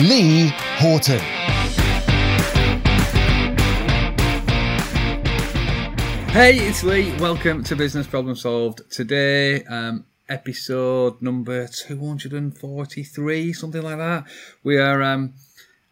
Lee Houghton. Hey, it's Lee. Welcome to Business Problem Solved. Today, um, episode number 243, something like that. We are, um,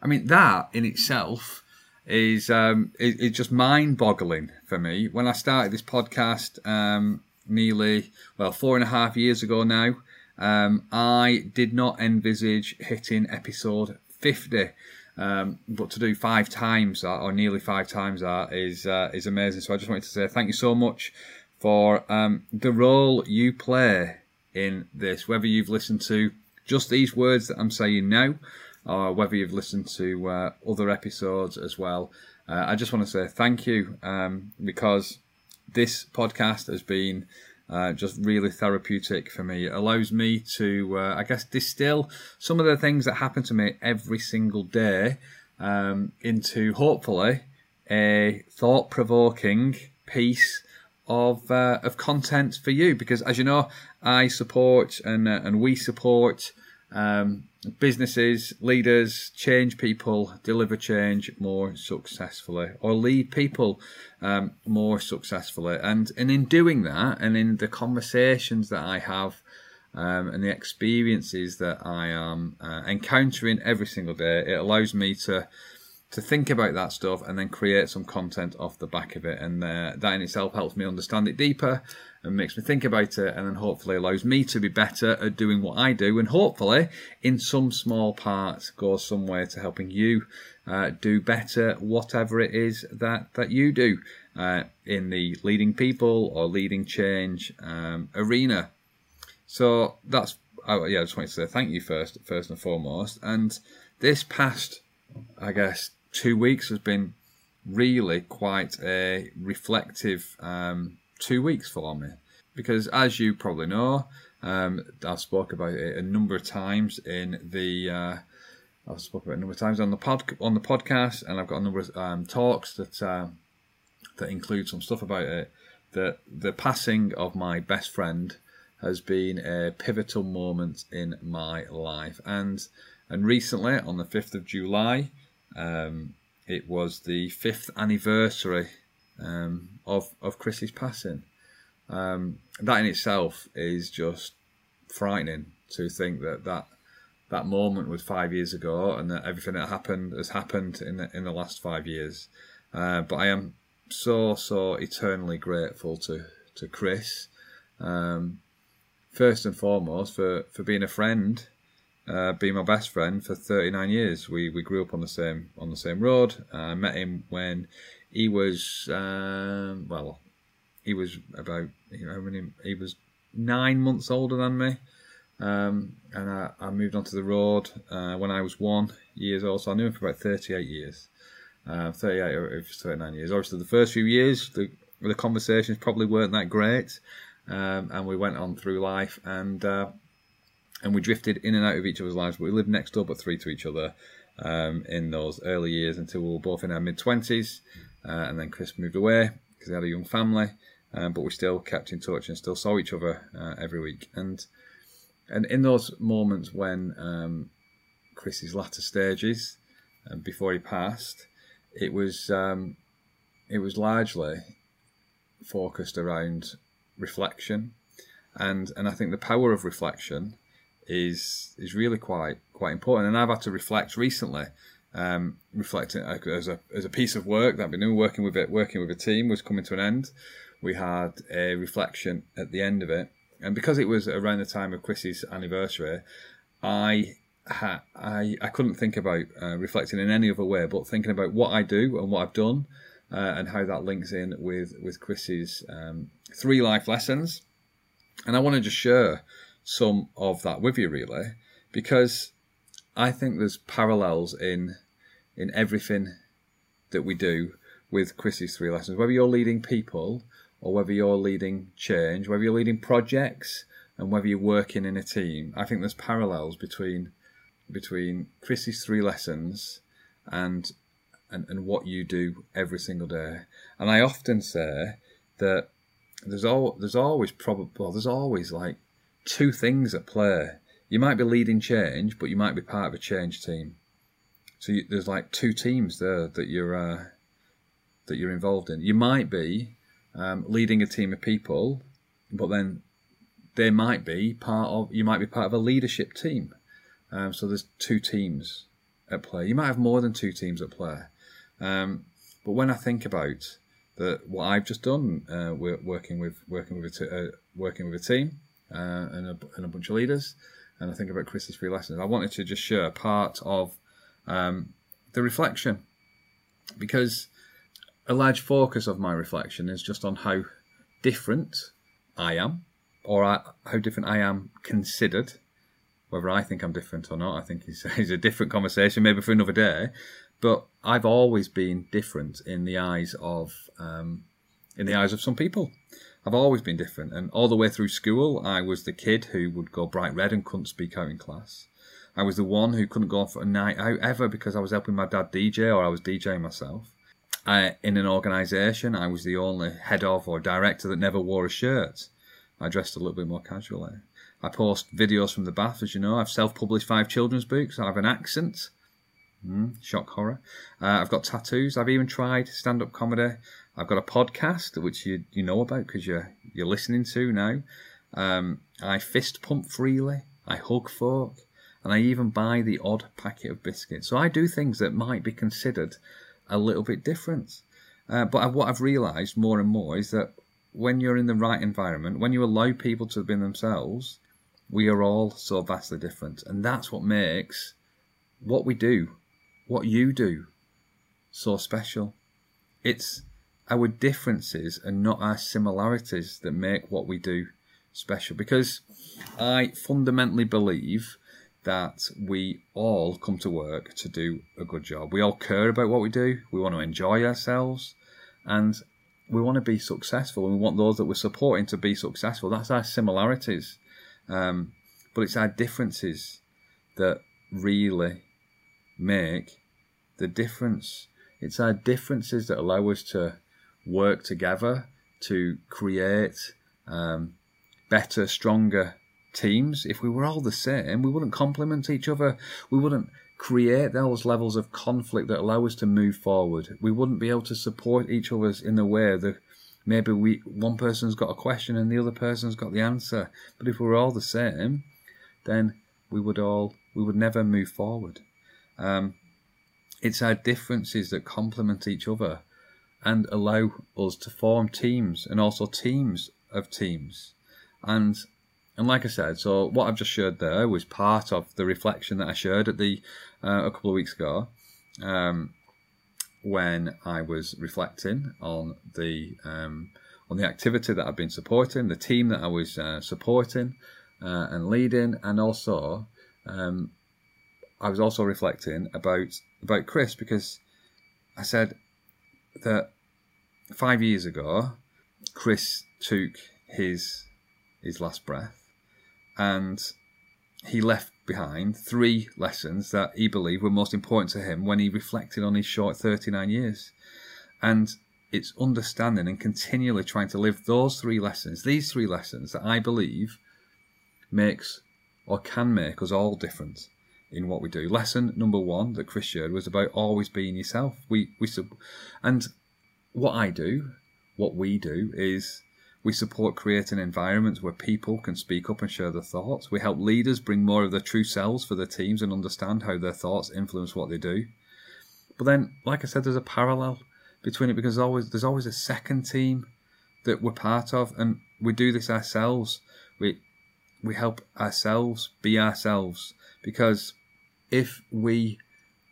I mean, that in itself is, um, just mind boggling for me. When I started this podcast, um, nearly, well, four and a half years ago now, um, I did not envisage hitting episode 50. Um, but to do five times that, or nearly five times that, is uh, is amazing. So I just wanted to say thank you so much for um, the role you play in this. Whether you've listened to just these words that I'm saying now, or whether you've listened to uh, other episodes as well, uh, I just want to say thank you um, because this podcast has been uh, just really therapeutic for me. It allows me to, uh, I guess, distill some of the things that happen to me every single day um, into hopefully a thought provoking piece of uh, of content for you. Because as you know, I support and uh, and we support um, businesses, leaders, change people, deliver change more successfully, or lead people um, more successfully. And and in doing that, and in the conversations that I have, um, and the experiences that I am uh, encountering every single day, it allows me to to think about that stuff and then create some content off the back of it. And uh, that in itself helps me understand it deeper and makes me think about it and then hopefully allows me to be better at doing what I do and hopefully in some small part goes some way to helping you uh, do better whatever it is that, that you do uh, in the leading people or leading change um, arena. So that's, oh, yeah, I just wanted to say thank you first, first and foremost. And this past, I guess, two weeks has been really quite a reflective um, two weeks for me because, as you probably know, um, I've spoke about it a number of times in the. Uh, I've spoken about it a number of times on the pod on the podcast, and I've got a number of um, talks that uh, that include some stuff about it. That the passing of my best friend has been a pivotal moment in my life, and and recently on the fifth of July, um, it was the fifth anniversary um, of of Chris's passing. Um, that in itself is just frightening to think that that that moment was five years ago, and that everything that happened has happened in the in the last five years. Uh, but I am so so eternally grateful to to Chris, um, first and foremost for for being a friend, uh, being my best friend for 39 years. We we grew up on the same on the same road. I met him when he was um, well, he was about you know many, he was nine months older than me. Um, and I, I, moved onto the road uh, when I was one years old, so I knew him for about 38 years. Uh, 38 or 39 years. Obviously, the first few years, the, the conversations probably weren't that great, um, and we went on through life, and uh, and we drifted in and out of each other's lives. We lived next door, but three to each other um, in those early years until we were both in our mid 20s, uh, and then Chris moved away because he had a young family, um, but we still kept in touch and still saw each other uh, every week. And and in those moments when um, Chris's latter stages, um, before he passed, it was um, it was largely focused around reflection, and and I think the power of reflection is is really quite quite important. And I've had to reflect recently, um, reflecting as a as a piece of work that I've been doing, working with it, working with a team was coming to an end. We had a reflection at the end of it, and because it was around the time of Chris's anniversary, I I I couldn't think about uh, reflecting in any other way, but thinking about what I do and what I've done, uh, and how that links in with with Chris's um, three life lessons. And I want to just share some of that with you, really, because I think there's parallels in in everything that we do with Chris's three lessons, whether you're leading people or whether you're leading change, whether you're leading projects and whether you're working in a team. I think there's parallels between between Chris's three lessons and and, and what you do every single day. And I often say that there's all there's always probably well, there's always like two things at play. You might be leading change, but you might be part of a change team. So you, there's like two teams there that you're uh, that you're involved in. You might be um, leading a team of people, but then they might be part of you might be part of a leadership team. Um, so there's two teams at play. You might have more than two teams at play. Um, but when I think about the, what I've just done, uh, working with working with a t- uh, working with a team uh, and, a, and a bunch of leaders, and I think about Chris's free lessons. I wanted to just share part of um, the reflection because a large focus of my reflection is just on how different I am, or I, how different I am considered. Whether I think I'm different or not, I think is a different conversation, maybe for another day. But I've always been different in the eyes of um, in the eyes of some people. I've always been different, and all the way through school, I was the kid who would go bright red and couldn't speak out in class. I was the one who couldn't go for a night out ever because I was helping my dad DJ or I was DJing myself. I, in an organisation, I was the only head of or director that never wore a shirt. I dressed a little bit more casually. I post videos from the bath, as you know. I've self-published five children's books. I have an accent. Mm, shock horror. Uh, I've got tattoos. I've even tried stand-up comedy. I've got a podcast which you you know about because you're you're listening to now. Um, I fist pump freely. I hug folk, and I even buy the odd packet of biscuits. So I do things that might be considered a little bit different. Uh, but what I've realised more and more is that when you're in the right environment, when you allow people to be themselves, we are all so vastly different, and that's what makes what we do what you do so special. It's our differences and not our similarities that make what we do special. Because I fundamentally believe that we all come to work to do a good job. We all care about what we do, we want to enjoy ourselves, and we want to be successful. And we want those that we're supporting to be successful. That's our similarities. Um, but it's our differences that really make the difference. It's our differences that allow us to work together to create um, better, stronger teams. If we were all the same, we wouldn't complement each other. We wouldn't create those levels of conflict that allow us to move forward. We wouldn't be able to support each other in the way that maybe we one person's got a question and the other person's got the answer. But if we were all the same, then we would all we would never move forward. Um, it's our differences that complement each other and allow us to form teams and also teams of teams. And and like I said, so what I've just shared there was part of the reflection that I shared at the uh, a couple of weeks ago, um, when I was reflecting on the um, on the activity that I've been supporting, the team that I was uh, supporting uh, and leading, and also um, I was also reflecting about about Chris because I said that five years ago, Chris took his his last breath, and he left behind three lessons that he believed were most important to him when he reflected on his short 39 years. And it's understanding and continually trying to live those three lessons, these three lessons that I believe makes or can make us all different in what we do. Lesson number one that Chris shared was about always being yourself. We we and what I do, what we do is we support creating environments where people can speak up and share their thoughts. We help leaders bring more of their true selves for their teams and understand how their thoughts influence what they do. But then, like I said, there's a parallel between it because there's always there's always a second team that we're part of, and we do this ourselves. We we help ourselves be ourselves because if we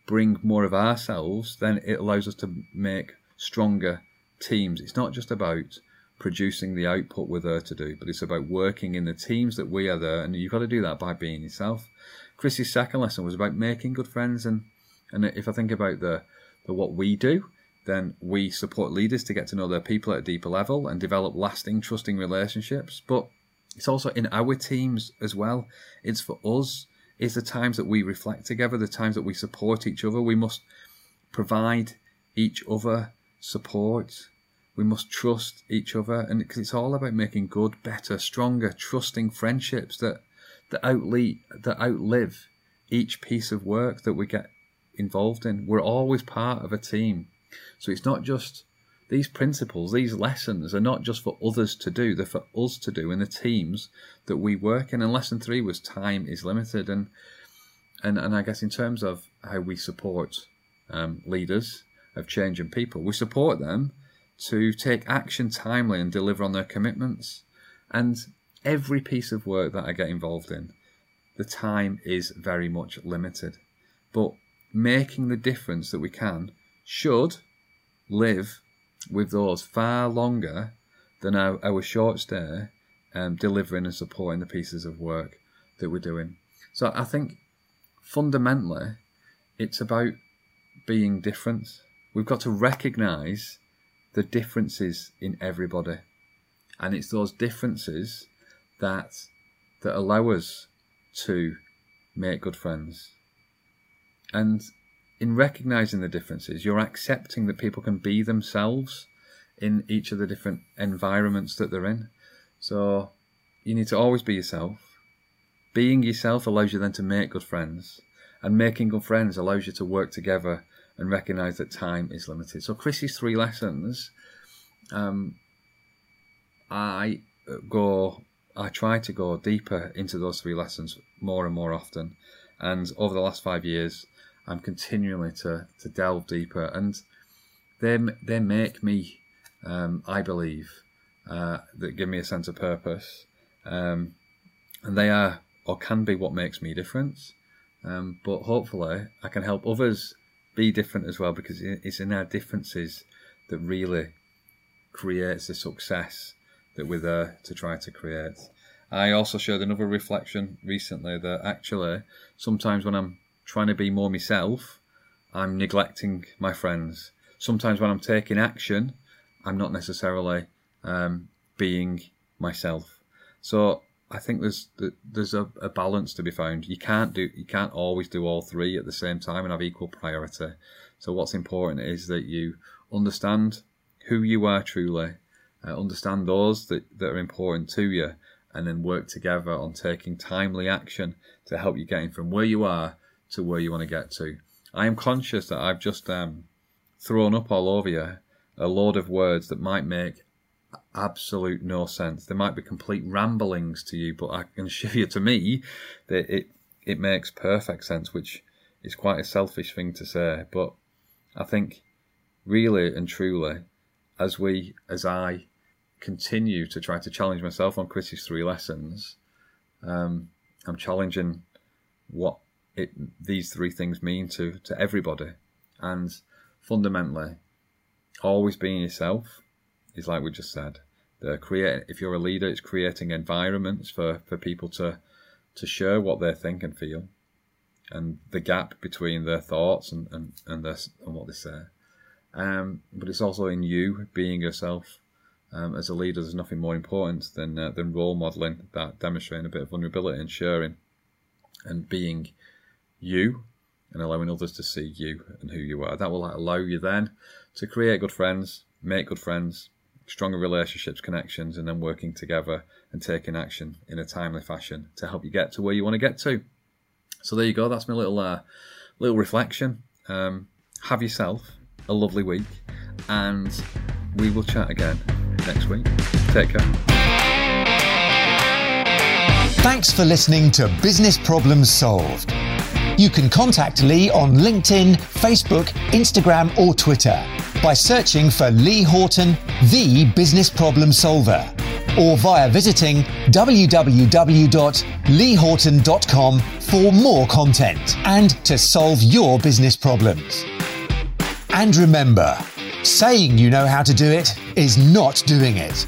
bring more of ourselves, then it allows us to make stronger teams. It's not just about producing the output we're there to do, but it's about working in the teams that we are there, and you've got to do that by being yourself. Chris's second lesson was about making good friends, and And if I think about the, the what we do, then we support leaders to get to know their people at a deeper level and develop lasting, trusting relationships. But it's also in our teams as well. It's for us. It's the times that we reflect together, the times that we support each other. We must provide each other support. We must trust each other, and because it's all about making good, better, stronger, trusting friendships that that outlive that outlive each piece of work that we get involved in. We're always part of a team, so it's not just these principles, these lessons are not just for others to do; they're for us to do in the teams that we work in. And lesson three was time is limited, and and and I guess in terms of how we support um, leaders of changing people. We support them to take action timely and deliver on their commitments. And every piece of work that I get involved in, the time is very much limited. But making the difference that we can should live with those far longer than our, our short stay um, delivering and supporting the pieces of work that we're doing. So I think fundamentally it's about being different. We've got to recognize the differences in everybody. And it's those differences that that allow us to make good friends. And in recognizing the differences, you're accepting that people can be themselves in each of the different environments that they're in. So you need to always be yourself. Being yourself allows you then to make good friends, and making good friends allows you to work together and recognize that time is limited. So Chris's three lessons, um, I go, I try to go deeper into those three lessons more and more often, and over the last five years, I'm continually to to delve deeper, and they they make me, um, I believe, uh, that give me a sense of purpose, um, and they are or can be what makes me different. Um, but hopefully, I can help others be different as well because it's in our differences that really creates the success that we're there to try to create. I also shared another reflection recently that actually sometimes when I'm trying to be more myself, I'm neglecting my friends. Sometimes when I'm taking action, I'm not necessarily um, being myself. So I think there's there's a, a, balance to be found. You can't do you can't always do all three at the same time and have equal priority. So what's important is that you understand who you are truly, uh, understand those that, that are important to you, and then work together on taking timely action to help you getting from where you are to where you want to get to. I am conscious that I've just um, thrown up all over you a load of words that might make absolute no sense. There might be complete ramblings to you, but I can assure you to me that it it makes perfect sense, which is quite a selfish thing to say. But I think really and truly, as we as I continue to try to challenge myself on Chris's three lessons, um, I'm challenging what it these three things mean to to everybody, and fundamentally, always being yourself is like we just said. The create if you're a leader, it's creating environments for, for people to to share what they think and feel, and the gap between their thoughts and and and, their, and what they say. Um, but it's also in you being yourself. Um, as a leader, there's nothing more important than uh, than role modeling that, demonstrating a bit of vulnerability and sharing, and being you, and allowing others to see you and who you are. That will allow you then to create good friends, make good friends, stronger relationships, connections, and then working together and taking action in a timely fashion to help you get to where you want to get to. So there you go. That's my little uh, little reflection. Um, have yourself a lovely week, and we will chat again next week. Take care. Thanks for listening to Business Problems Solved. You can contact Lee on LinkedIn, Facebook, Instagram, or Twitter by searching for Lee Houghton, the business problem solver, or via visiting www.leehoughton.com for more content and to solve your business problems. And remember, saying you know how to do it is not doing it.